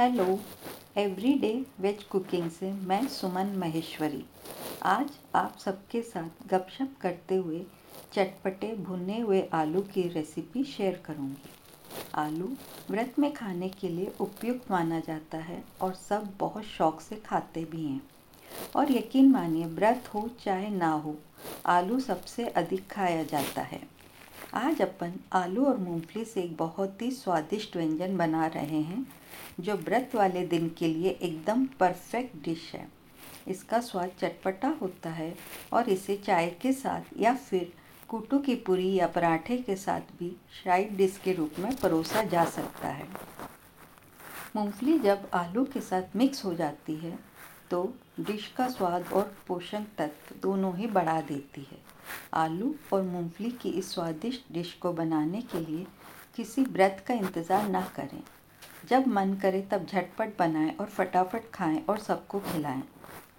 Hello everyday veg cooking से मैं सुमन महेश्वरी। आज आप सबके साथ गपशप करते हुए चटपटे भुने हुए आलू की रेसिपी शेयर करूँगी। आलू व्रत में खाने के लिए उपयुक्त माना जाता है और सब बहुत शौक से खाते भी हैं। और यकीन मानिए, व्रत हो चाहे ना हो, आलू सबसे अधिक खाया जाता है। आज अपन आलू और मूंगफली से एक बहुत ही स्वादिष्ट व्यंजन बना रहे हैं, जो व्रत वाले दिन के लिए एकदम परफेक्ट डिश है। इसका स्वाद चटपटा होता है और इसे चाय के साथ या फिर कुटू की पूरी या पराठे के साथ भी साइड डिश के रूप में परोसा जा सकता है। मूंगफली जब आलू के साथ मिक्स हो जाती है तो डिश का स्वाद और पोषण तत्व दोनों ही बढ़ा देती है। आलू और मूंगफली की इस स्वादिष्ट डिश को बनाने के लिए किसी व्रत का इंतज़ार ना करें। जब मन करे तब झटपट बनाएँ और फटाफट खाएँ और सबको खिलाएँ।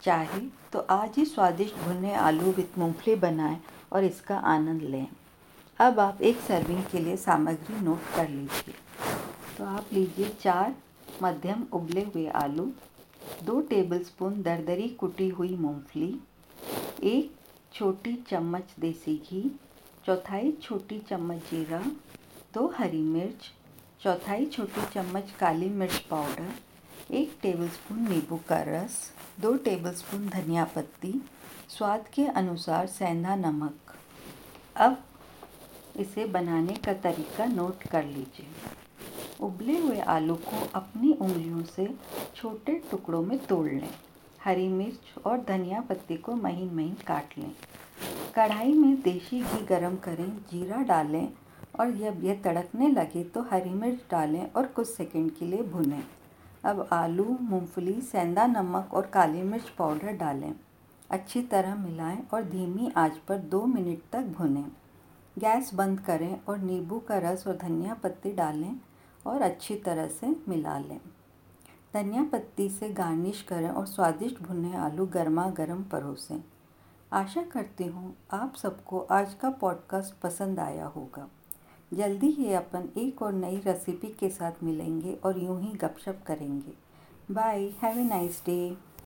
चाहे तो आज ही स्वादिष्ट भुने आलू विथ मूंगफली बनाएँ और इसका आनंद लें। अब आप एक सर्विंग के लिए सामग्री नोट कर लीजिए। तो आप लीजिए चार मध्यम उबले हुए आलू, दो टेबलस्पून दरदरी कुटी हुई मूंगफली, एक छोटी चम्मच देसी घी, चौथाई छोटी चम्मच जीरा, दो हरी मिर्च, चौथाई छोटी चम्मच काली मिर्च पाउडर, एक टेबलस्पून नींबू का रस, दो टेबलस्पून धनिया पत्ती, स्वाद के अनुसार सेंधा नमक। अब इसे बनाने का तरीका नोट कर लीजिए। उबले हुए आलू को अपनी उंगलियों से छोटे टुकड़ों में तोड़ लें। हरी मिर्च और धनिया पत्ती को महीन महीन काट लें। कढ़ाई में देसी घी गरम करें, जीरा डालें और जब यह तड़कने लगे तो हरी मिर्च डालें और कुछ सेकंड के लिए भुनें। अब आलू, मूंगफली, सेंधा नमक और काली मिर्च पाउडर डालें। अच्छी तरह मिलाएँ और धीमी आँच पर दो मिनट तक भुनें। गैस बंद करें और नींबू का रस और धनिया पत्ती डालें और अच्छी तरह से मिला लें। धनिया पत्ती से गार्निश करें और स्वादिष्ट भुने आलू गर्मा गर्म परोसें। आशा करती हूँ आप सबको आज का पॉडकास्ट पसंद आया होगा। जल्दी ही अपन एक और नई रेसिपी के साथ मिलेंगे और यूँ ही गपशप करेंगे। Bye have a nice day